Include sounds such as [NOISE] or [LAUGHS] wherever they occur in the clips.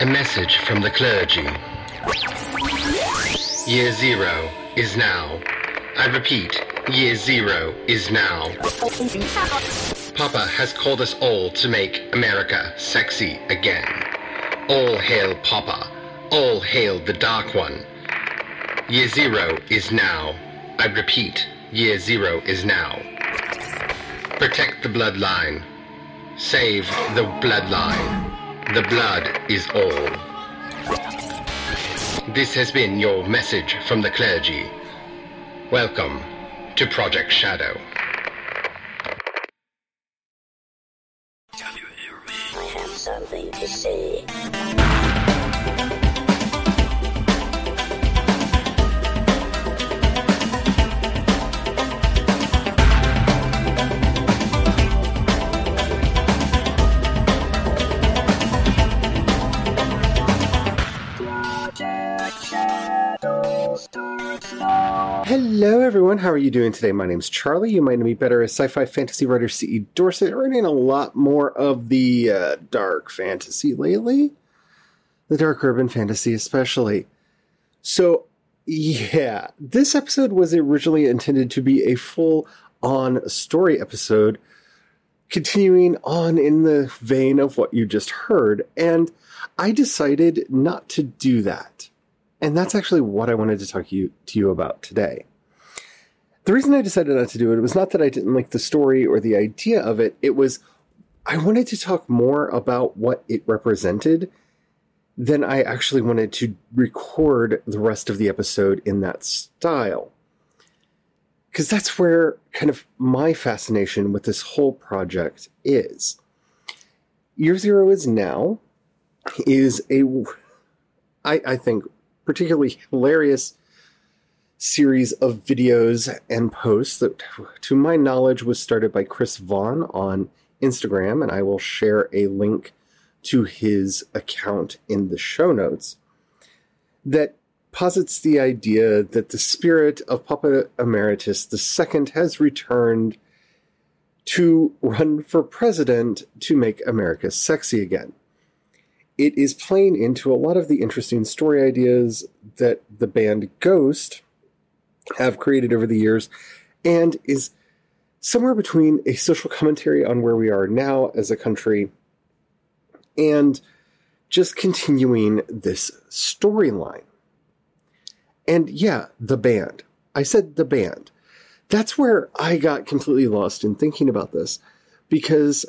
A message from the clergy. Year zero is now. I repeat, year zero is now. Papa has called us all to make America sexy again. All hail Papa. All hail the Dark One. Year zero is now. I repeat, year zero is now. Protect the bloodline. Save the bloodline. The blood is all. This has been your message from the clergy. Welcome to Project Shadow. Hello, everyone. How are you doing today? My name's Charlie. You might know me better as sci fi fantasy writer C.E. Dorsett, writing a lot more of the uh, dark fantasy lately. The dark urban fantasy, especially. So, yeah, this episode was originally intended to be a full on story episode, continuing on in the vein of what you just heard, and I decided not to do that. And that's actually what I wanted to talk you, to you about today. The reason I decided not to do it was not that I didn't like the story or the idea of it, it was I wanted to talk more about what it represented than I actually wanted to record the rest of the episode in that style. Because that's where kind of my fascination with this whole project is. Year Zero is now is a, I, I think, particularly hilarious series of videos and posts that, to my knowledge, was started by Chris Vaughn on Instagram, and I will share a link to his account in the show notes. That posits the idea that the spirit of Papa Emeritus II has returned to run for president to make America sexy again it is playing into a lot of the interesting story ideas that the band Ghost have created over the years and is somewhere between a social commentary on where we are now as a country and just continuing this storyline. And yeah, the band. I said the band. That's where I got completely lost in thinking about this because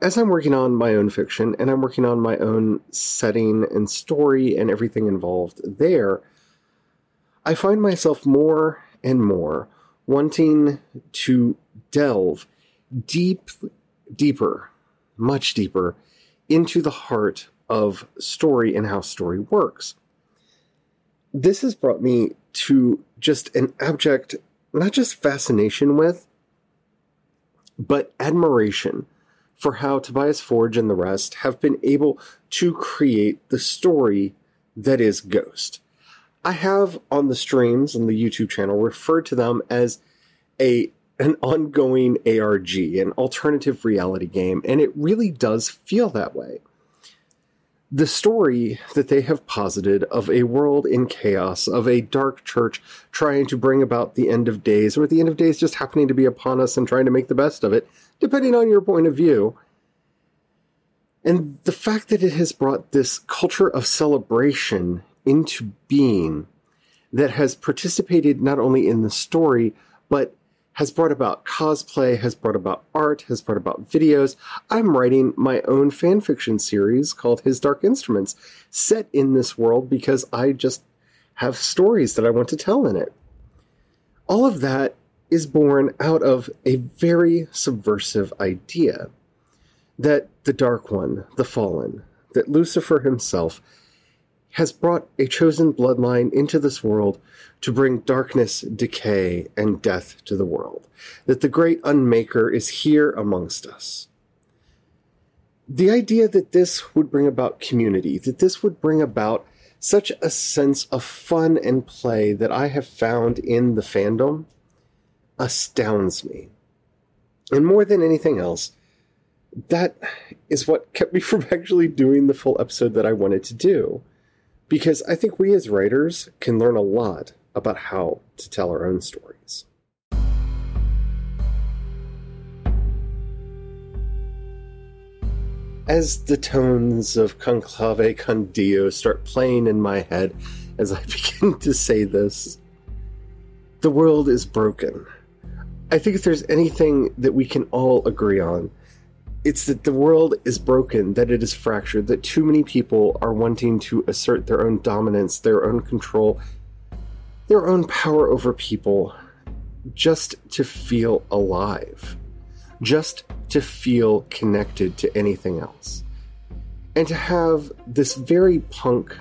as I'm working on my own fiction and I'm working on my own setting and story and everything involved there, I find myself more and more wanting to delve deep, deeper, much deeper into the heart of story and how story works. This has brought me to just an abject, not just fascination with, but admiration for how Tobias Forge and the rest have been able to create the story that is Ghost. I have on the streams and the YouTube channel referred to them as a an ongoing ARG, an alternative reality game, and it really does feel that way. The story that they have posited of a world in chaos, of a dark church trying to bring about the end of days, or the end of days just happening to be upon us and trying to make the best of it, depending on your point of view. And the fact that it has brought this culture of celebration into being that has participated not only in the story, but has brought about cosplay, has brought about art, has brought about videos. I'm writing my own fan fiction series called His Dark Instruments, set in this world because I just have stories that I want to tell in it. All of that is born out of a very subversive idea that the Dark One, the Fallen, that Lucifer himself has brought a chosen bloodline into this world to bring darkness, decay, and death to the world. That the great Unmaker is here amongst us. The idea that this would bring about community, that this would bring about such a sense of fun and play that I have found in the fandom astounds me. And more than anything else, that is what kept me [LAUGHS] from actually doing the full episode that I wanted to do. Because I think we as writers can learn a lot about how to tell our own stories. As the tones of Con Clavi Con Dio start playing in my head as I [LAUGHS] begin to say this, the world is broken. I think if there's anything that we can all agree on, it's that the world is broken, that it is fractured, that too many people are wanting to assert their own dominance, their own control, their own power over people just to feel alive, just to feel connected to anything else. And to have this very punk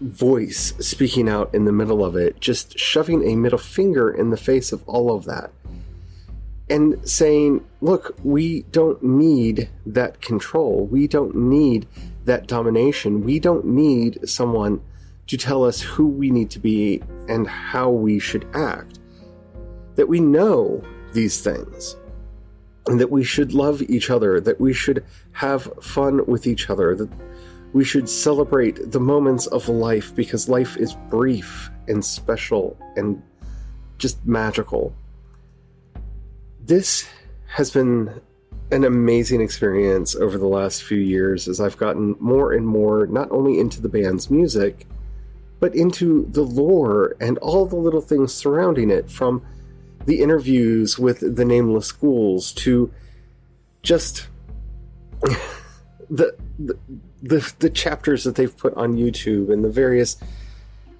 voice speaking out in the middle of it, just shoving a middle finger in the face of all of that and saying, look, we don't need that control. We don't need that domination. We don't need someone to tell us who we need to be and how we should act. That we know these things. And that we should love each other, that we should have fun with each other, that we should celebrate the moments of life because life is brief and special and just magical this has been an amazing experience over the last few years as I've gotten more and more not only into the band's music, but into the lore and all the little things surrounding it from the interviews with the nameless ghouls to just [LAUGHS] the, the the chapters that they've put on YouTube and the various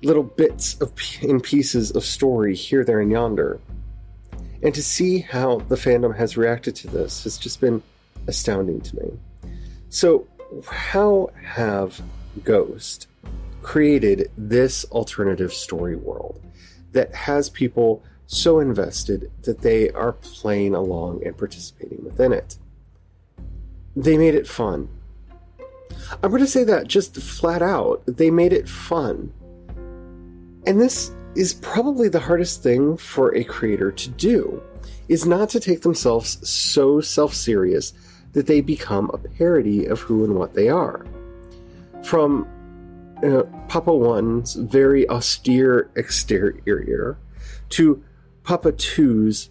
little bits of in pieces of story here, there, and yonder. And to see how the fandom has reacted to this has just been astounding to me. So, how have Ghost created this alternative story world that has people so invested that they are playing along and participating within it? They made it fun. I'm going to say that just flat out. They made it fun. And this is probably the hardest thing for a creator to do is not to take themselves so self-serious that they become a parody of who and what they are. From uh, Papa One's very austere exterior to Papa Two's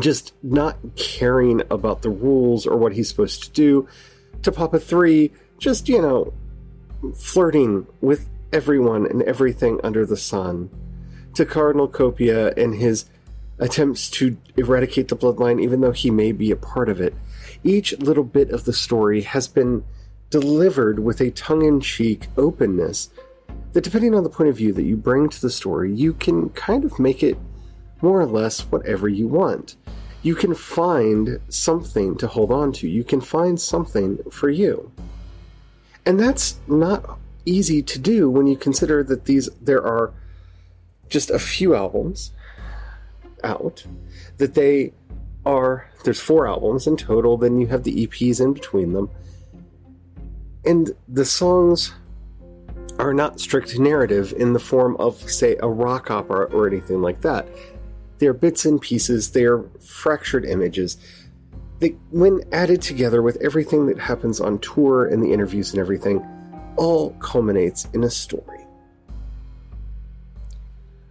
just not caring about the rules or what he's supposed to do, to Papa Three just, you know, flirting with everyone and everything under the sun, to Cardinal Copia and his attempts to eradicate the bloodline, even though he may be a part of it. Each little bit of the story has been delivered with a tongue in cheek openness that, depending on the point of view that you bring to the story, you can kind of make it more or less whatever you want. You can find something to hold on to, you can find something for you. And that's not easy to do when you consider that these there are just a few albums out that they are there's four albums in total then you have the EPs in between them. And the songs are not strict narrative in the form of say a rock opera or anything like that. They're bits and pieces they're fractured images. That when added together with everything that happens on tour and the interviews and everything all culminates in a story.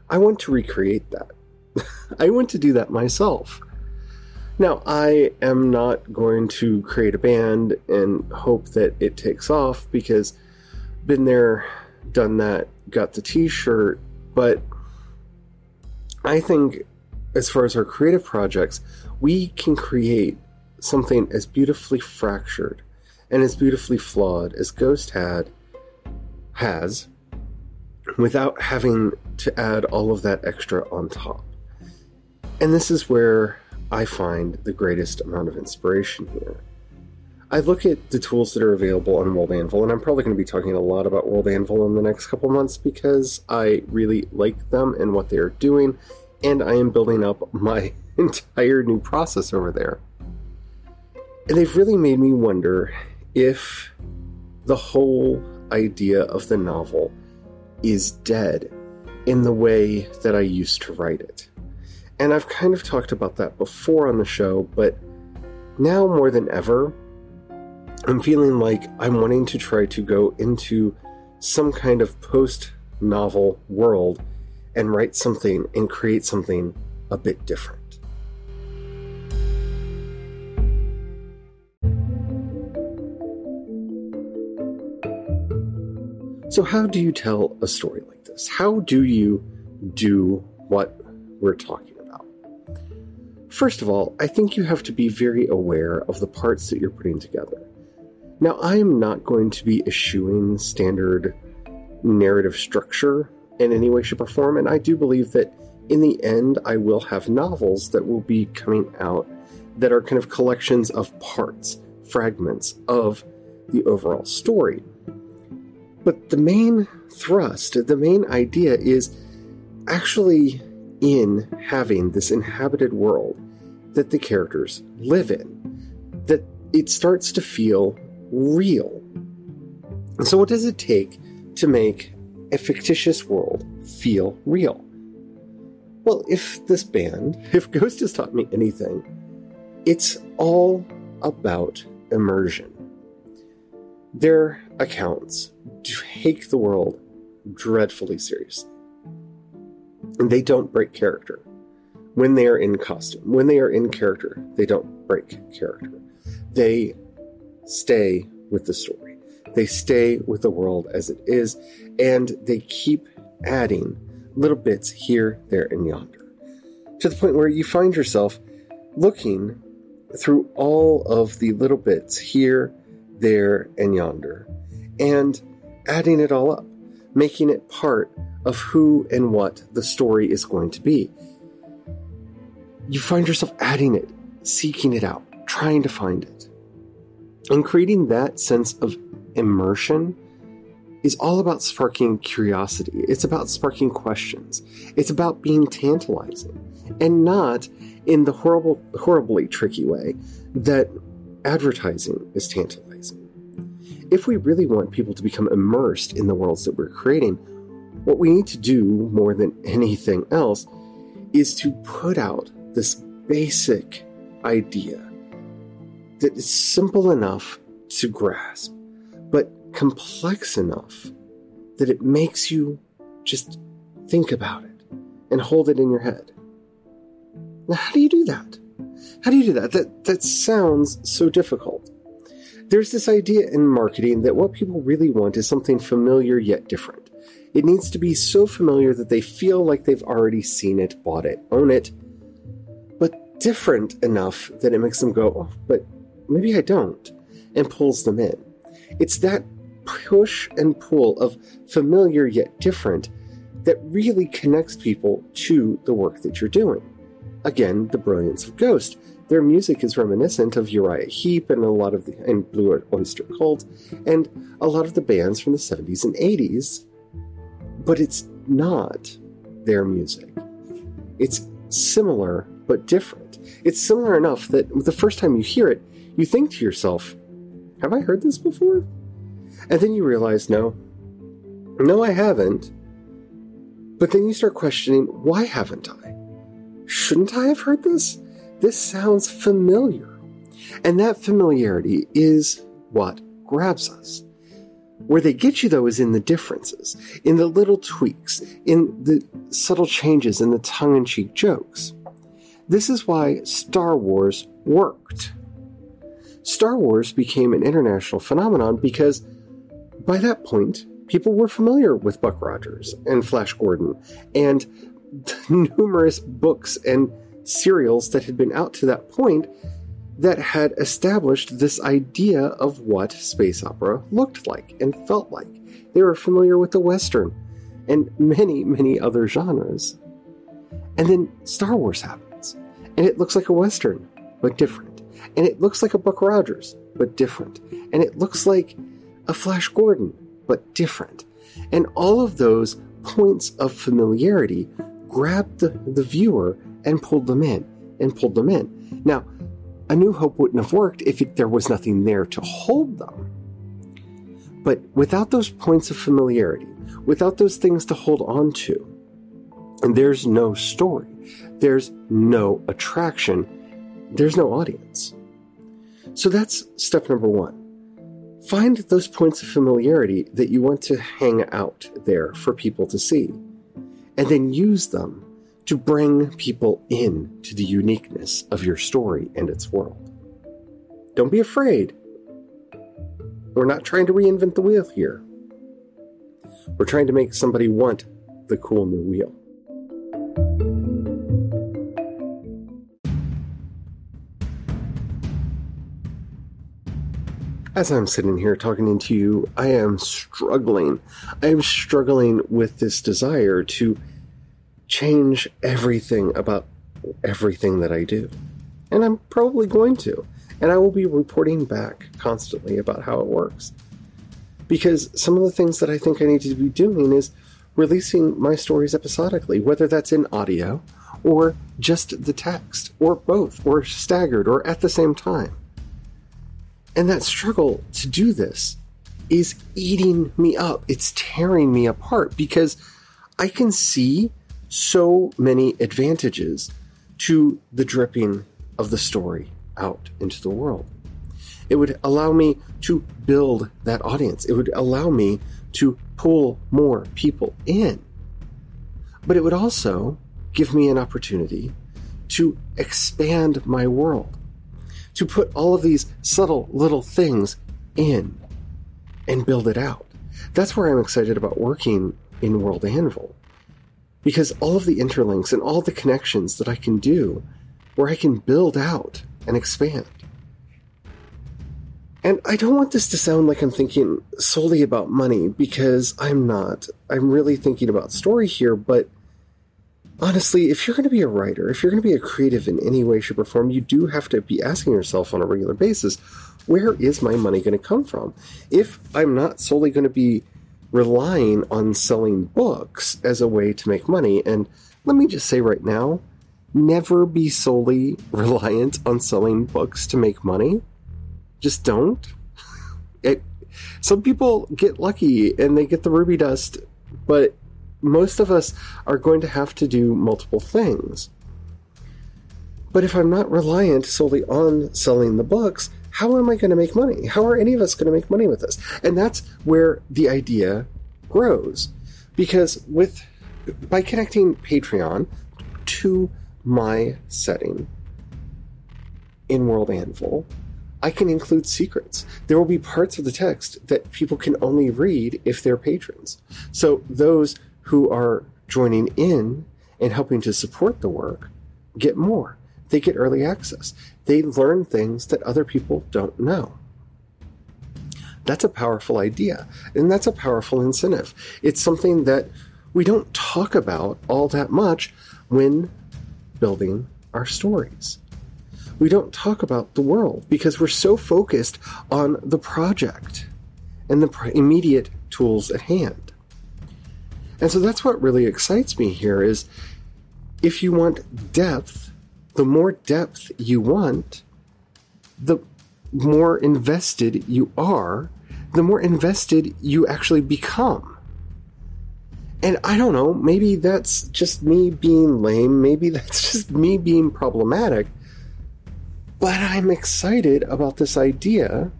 I want to recreate that. [LAUGHS] I want to do that myself. Now, I am not going to create a band and hope that it takes off because been there, done that, got the t-shirt, but I think as far as our creative projects, we can create something as beautifully fractured and as beautifully flawed as Ghost had has without having to add all of that extra on top. And this is where I find the greatest amount of inspiration here. I look at the tools that are available on World Anvil, and I'm probably going to be talking a lot about World Anvil in the next couple months because I really like them and what they are doing, and I am building up my [LAUGHS] entire new process over there. And they've really made me wonder if the whole idea of the novel is dead in the way that I used to write it. And I've kind of talked about that before on the show, but now more than ever, I'm feeling like I'm wanting to try to go into some kind of post novel world and write something and create something a bit different. So, how do you tell a story like this? How do you do what we're talking about? First of all, I think you have to be very aware of the parts that you're putting together. Now, I am not going to be eschewing standard narrative structure in any way, shape, or form, and I do believe that in the end, I will have novels that will be coming out that are kind of collections of parts, fragments of the overall story. But the main thrust, the main idea is actually in having this inhabited world that the characters live in, that it starts to feel real. So, what does it take to make a fictitious world feel real? Well, if this band, [LAUGHS] if Ghost has taught me anything, it's all about immersion. Their accounts take the world dreadfully seriously. And they don't break character. When they are in costume, when they are in character, they don't break character. They stay with the story. They stay with the world as it is, and they keep adding little bits here, there, and yonder. To the point where you find yourself looking through all of the little bits here, there, and yonder, and adding it all up, making it part of who and what the story is going to be. You find yourself adding it, seeking it out, trying to find it. And creating that sense of immersion is all about sparking curiosity. It's about sparking questions. It's about being tantalizing and not in the horrible, horribly tricky way that advertising is tantalizing. If we really want people to become immersed in the worlds that we're creating, what we need to do more than anything else is to put out this basic idea that is simple enough to grasp, but complex enough that it makes you just think about it and hold it in your head. Now, how do you do that? How do you do that? That, that sounds so difficult. There's this idea in marketing that what people really want is something familiar yet different. It needs to be so familiar that they feel like they've already seen it, bought it, own it, but different enough that it makes them go, oh, but maybe I don't, and pulls them in. It's that push and pull of familiar yet different that really connects people to the work that you're doing. Again, the brilliance of Ghost. Their music is reminiscent of Uriah Heep and a lot of the and Blue Oyster Cult and a lot of the bands from the 70s and 80s, but it's not their music. It's similar but different. It's similar enough that the first time you hear it, you think to yourself, Have I heard this before? And then you realize, no, no, I haven't. But then you start questioning, why haven't I? Shouldn't I have heard this? This sounds familiar. And that familiarity is what grabs us. Where they get you, though, is in the differences, in the little tweaks, in the subtle changes, in the tongue in cheek jokes. This is why Star Wars worked. Star Wars became an international phenomenon because by that point, people were familiar with Buck Rogers and Flash Gordon and [LAUGHS] numerous books and serials that had been out to that point that had established this idea of what space opera looked like and felt like. They were familiar with the Western and many, many other genres. And then Star Wars happens, and it looks like a Western, but different. And it looks like a Buck Rogers, but different. And it looks like a Flash Gordon, but different. And all of those points of familiarity grab the, the viewer and pulled them in, and pulled them in. Now, A New Hope wouldn't have worked if it, there was nothing there to hold them. But without those points of familiarity, without those things to hold on to, and there's no story, there's no attraction, there's no audience. So that's step number one. Find those points of familiarity that you want to hang out there for people to see, and then use them to bring people in to the uniqueness of your story and its world. Don't be afraid. We're not trying to reinvent the wheel here. We're trying to make somebody want the cool new wheel. As I'm sitting here talking to you, I am struggling. I am struggling with this desire to change everything about everything that I do. And I'm probably going to. And I will be reporting back constantly about how it works. Because some of the things that I think I need to be doing is releasing my stories episodically, whether that's in audio or just the text, or both, or staggered, or at the same time. And that struggle to do this is eating me up. It's tearing me apart because I can see so many advantages to the dripping of the story out into the world. It would allow me to build that audience. It would allow me to pull more people in. But it would also give me an opportunity to expand my world to put all of these subtle little things in and build it out. That's where I'm excited about working in World Anvil. Because all of the interlinks and all the connections that I can do where I can build out and expand. And I don't want this to sound like I'm thinking solely about money because I'm not. I'm really thinking about story here, but honestly, if you're going to be a writer, if you're going to be a creative in any way, shape, or form, you do have to be asking yourself on a regular basis, where is my money going to come from? If I'm not solely going to be relying on selling books as a way to make money, and let me just say right now, never be solely [LAUGHS] reliant on selling books to make money. Just don't. [LAUGHS] It, some people get lucky and they get the ruby dust, but most of us are going to have to do multiple things. But if I'm not reliant solely on selling the books, how am I going to make money? How are any of us going to make money with this? And that's where the idea grows. Because with by connecting Patreon to my setting in World Anvil, I can include secrets. There will be parts of the text that people can only read if they're patrons. So those who are joining in and helping to support the work get more. They get early access. They learn things that other people don't know. That's a powerful idea, and that's a powerful incentive. It's something that we don't talk about all that much when building our stories. We don't talk about the world because we're so focused on the project and the immediate tools at hand. And so that's what really excites me here is if you want depth, the more depth you want, the more invested you are, the more invested you actually become. And I don't know, maybe that's just me being lame, maybe [LAUGHS] that's just me being problematic, but I'm excited about this idea.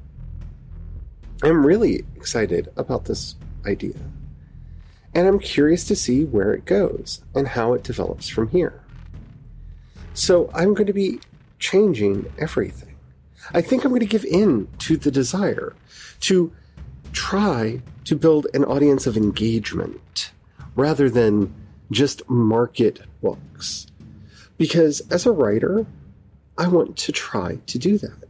I'm really excited about this idea and I'm curious to see where it goes and how it develops from here. So I'm going to be changing everything. I think I'm going to give in to the desire to try to build an audience of engagement rather than just market books. Because as a writer, I want to try to do that.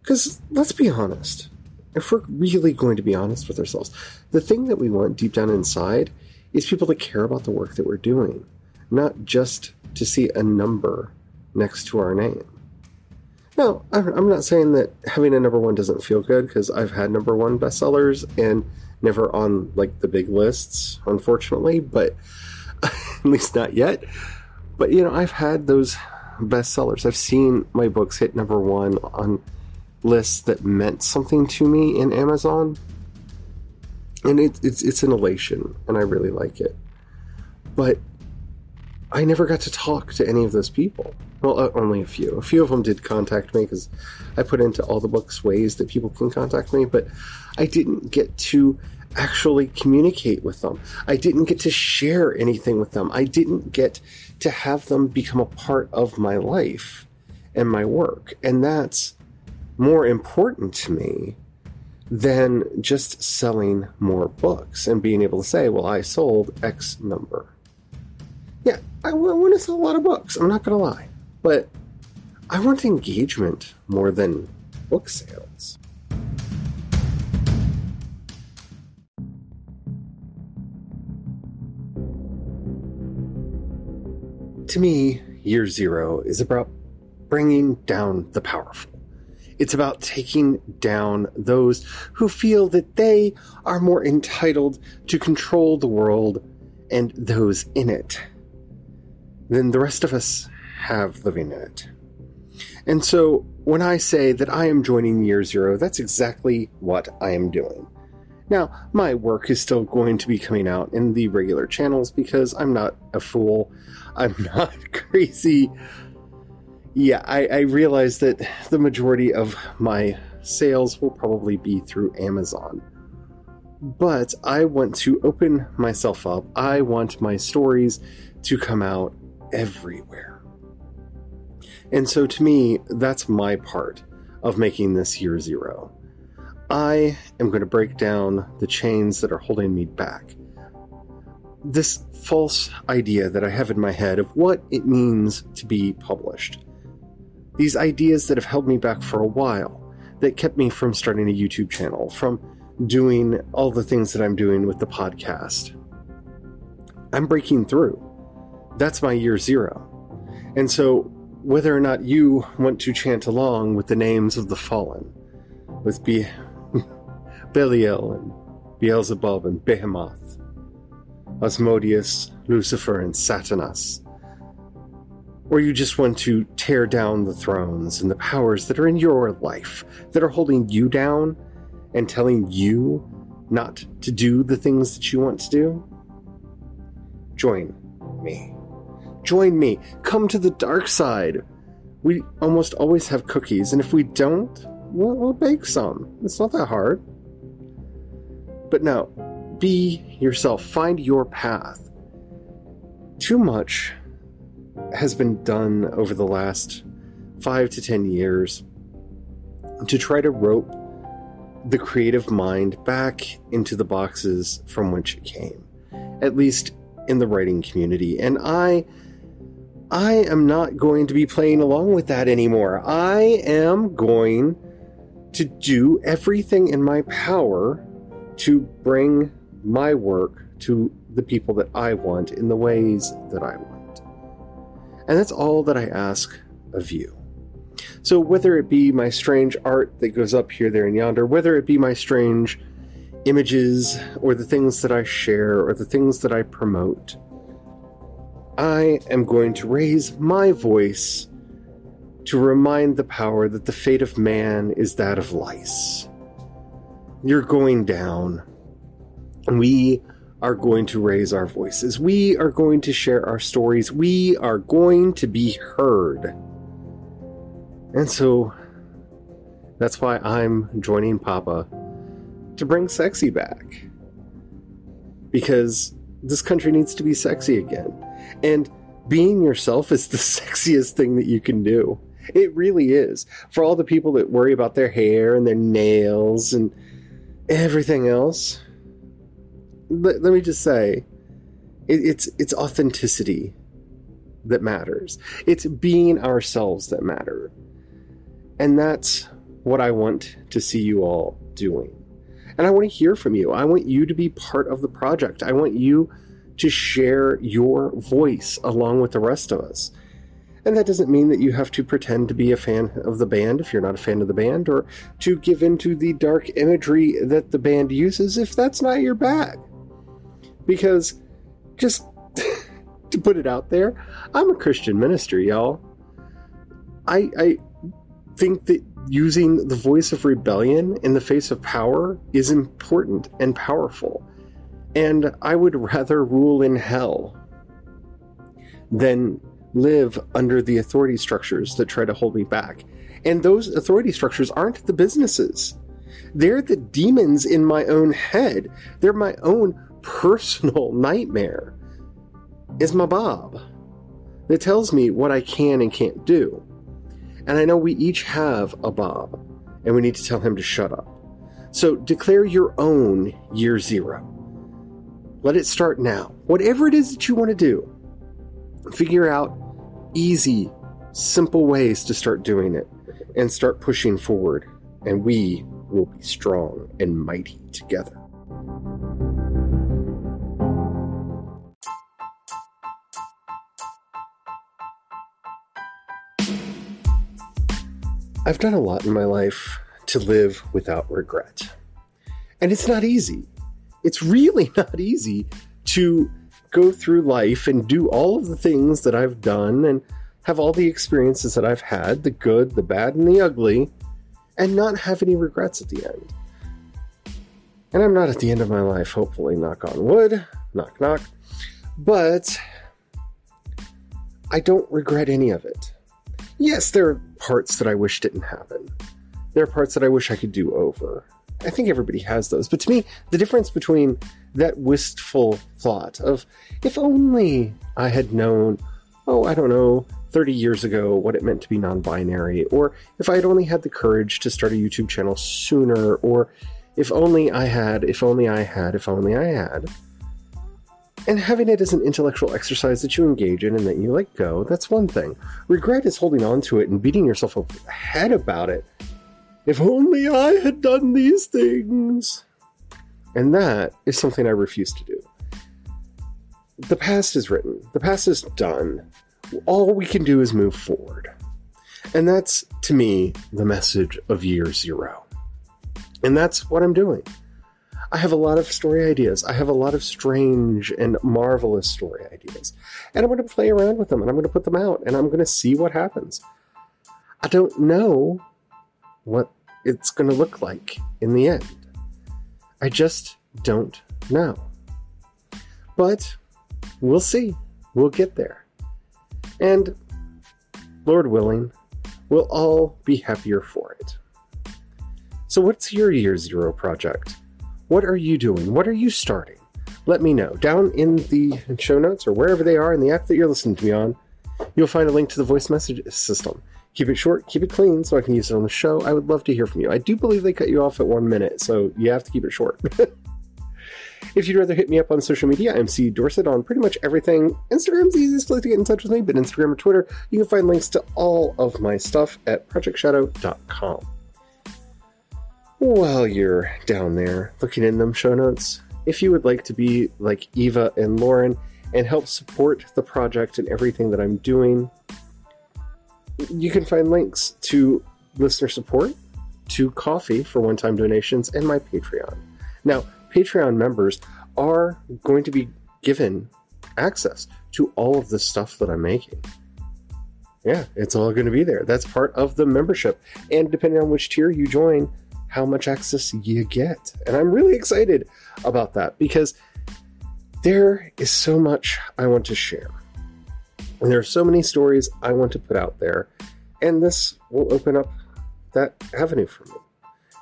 Because let's be honest, if we're really going to be honest with ourselves, the thing that we want deep down inside is people to care about the work that we're doing, not just to see a number next to our name. Now, I'm not saying that having a number one doesn't feel good because I've had number one bestsellers and never on like the big lists, unfortunately, but [LAUGHS] at least not yet. But you know, I've had those bestsellers. I've seen my books hit number one on lists that meant something to me in Amazon. And it, it's it's an elation, and I really like it. But I never got to talk to any of those people. Well, uh, only a few. A few of them did contact me because I put into all the books ways that people can contact me, but I didn't get to actually communicate with them. I didn't get to share anything with them. I didn't get to have them become a part of my life and my work. And that's more important to me than just selling more books and being able to say, well, I sold X number. Yeah, I want to sell a lot of books. I'm not going to lie. But I want engagement more than book sales. To me, year zero is about bringing down the powerful. It's about taking down those who feel that they are more entitled to control the world and those in it than the rest of us have living in it. And so when I say that I am joining year zero, that's exactly what I am doing. Now, my work is still going to be coming out in the regular channels because I'm not a fool. I'm [LAUGHS] not crazy yeah, I, I realize that the majority of my sales will probably be through Amazon. But I want to open myself up. I want my stories to come out everywhere. And so to me, that's my part of making this year zero. I am going to break down the chains that are holding me back. This false idea that I have in my head of what it means to be published these ideas that have held me back for a while, that kept me from starting a YouTube channel, from doing all the things that I'm doing with the podcast. I'm breaking through. That's my year zero. And so, whether or not you want to chant along with the names of the fallen, with Be- [LAUGHS] Belial and Beelzebub and Behemoth, Asmodeus, Lucifer, and Satanas, or you just want to tear down the thrones and the powers that are in your life, that are holding you down and telling you not to do the things that you want to do, join me. Join me. Come to the dark side. We almost always have cookies, and if we don't, we'll, we'll bake some. It's not that hard. But no, be yourself. Find your path. Too much has been done over the last five to ten years to try to rope the creative mind back into the boxes from which it came, at least in the writing community. And I. I am not going to be playing along with that anymore. I am going to do everything in my power to bring my work to the people that I want in the ways that I want. And that's all that I ask of you. So, whether it be my strange art that goes up here, there, and yonder, whether it be my strange images, or the things that I share, or the things that I promote, I am going to raise my voice to remind the power that the fate of man is that of lice. You're going down. We are going to raise our voices. We are going to share our stories. We are going to be heard. And so that's why I'm joining Papa to bring sexy back. Because this country needs to be sexy again. And being yourself is the [LAUGHS] sexiest thing that you can do. It really is. For all the people that worry about their hair and their nails and everything else, let, let me just say, it, it's it's authenticity that matters. It's being ourselves that matter, and that's what I want to see you all doing. And I want to hear from you. I want you to be part of the project. I want you to share your voice along with the rest of us. And that doesn't mean that you have to pretend to be a fan of the band if you're not a fan of the band, or to give into the dark imagery that the band uses if that's not your bag because just [LAUGHS] to put it out there, I'm a Christian minister, y'all. I I think that using the voice of rebellion in the face of power is important and powerful. And I would rather rule in hell than live under the authority structures that try to hold me back. And those authority structures aren't the businesses. They're the demons in my own head. They're my own personal nightmare. Is my Bob that tells me what I can and can't do. And I know we each have a Bob, and we need to tell him to shut up. So declare your own year zero. Let it start now. Whatever it is that you want to do, figure out easy, simple ways to start doing it and start pushing forward. And we will be strong and mighty together. I've done a lot in my life to live without regret. And it's not easy. It's really [LAUGHS] not easy to go through life and do all of the things that I've done and have all the experiences that I've had the good, the bad, and the ugly and not have any regrets at the end. And I'm not at the end of my life, hopefully, knock on wood, knock, knock. But I don't regret any of it. Yes, there are parts that I wish didn't happen. There are parts that I wish I could do over. I think everybody has those. But to me, the difference between that wistful thought of if only I had known, oh, I don't know, 30 years ago what it meant to be non binary, or if I had only had the courage to start a YouTube channel sooner, or if only I had, if only I had, if only I had. And having it as an intellectual exercise that you engage in and that you let go, that's one thing. Regret is holding on to it and beating yourself up head about it. If only I had done these things. And that is something I refuse to do. The past is written, the past is done all we can do is move forward. And that's, to me, the message of year zero. And that's what I'm doing. I have a lot of story ideas. I have a lot of strange and marvelous story ideas. And I'm going to play around with them and I'm going to put them out and I'm going to see what happens. I don't know what it's going to look like in the end. I just don't know. But we'll see. We'll get there. And, Lord willing, we'll all be happier for it. So, what's your year zero project? What are you doing? What are you starting? Let me know. Down in the show notes or wherever they are in the app that you're listening to me on, you'll find a link to the voice message system. Keep it short, keep it clean so I can use it on the show. I would love to hear from you. I do believe they cut you off at one minute, so you have to keep it short. [LAUGHS] If you'd rather hit me up on social media, I'm C Dorsett on pretty much everything. Instagram's the easiest place to get in touch with me, but Instagram or Twitter, you can find links to all of my stuff at projectshadow.com. While you're down there looking in them show notes, if you would like to be like Eva and Lauren and help support the project and everything that I'm doing, you can find links to listener support, to Ko-fi for one time donations, and my Patreon. Now, Patreon members are going to be given access to all of the stuff that I'm making. Yeah, it's all going to be there. That's part of the membership. And depending on which tier you join, how much access you get. And I'm really excited about that because there is so much I want to share. And there are so many stories I want to put out there. And this will open up that avenue for me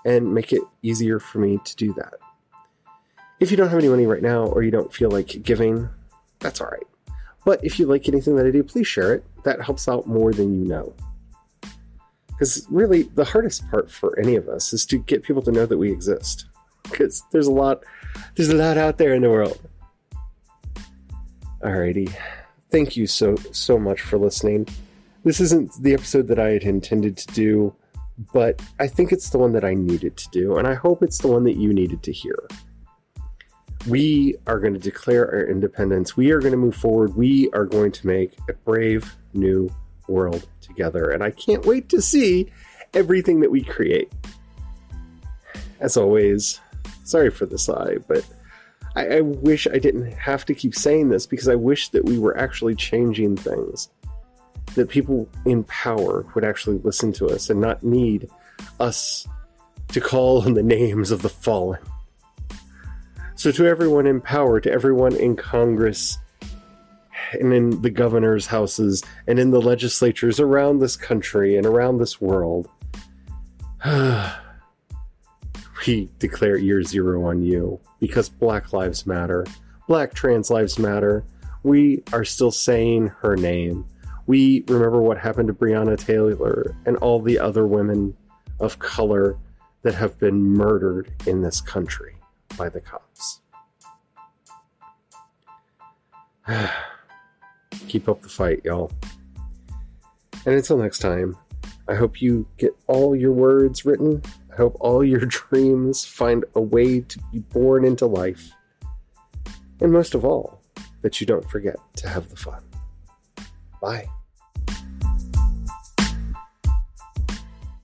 and make it easier for me to do that. If you don't have any money right now or you don't feel like giving, that's all right. But if you like anything that I do, please share it. That helps out more than you know. Because really, the hardest part for any of us is to get people to know that we exist. Because there's a lot, there's a lot out there in the world. Alrighty, thank you so so much for listening. This isn't the episode that I had intended to do, but I think it's the one that I needed to do, and I hope it's the one that you needed to hear we are going to declare our independence. We are going to move forward. We are going to make a brave new world together. And I can't wait to see everything that we create. As always, sorry for the sigh, but I, I, wish I didn't have to keep saying this because I wish that we were actually changing things. That people in power would actually listen to us and not need us to call on the names of the fallen. So, to everyone in power, to everyone in Congress, and in the governor's houses and in the legislatures around this country and around this world. [SIGHS] we declare year zero on you because Black Lives Matter, Black trans lives matter. We are still saying her name. We remember what happened to Breonna Taylor and all the other women of color that have been murdered in this country by the cops. [SIGHS] Keep up the fight, y'all. And until next time, I hope you get all your words written. I hope all your [LAUGHS] dreams find a way to be born into life. And most of all, that you don't forget to have the fun. Bye.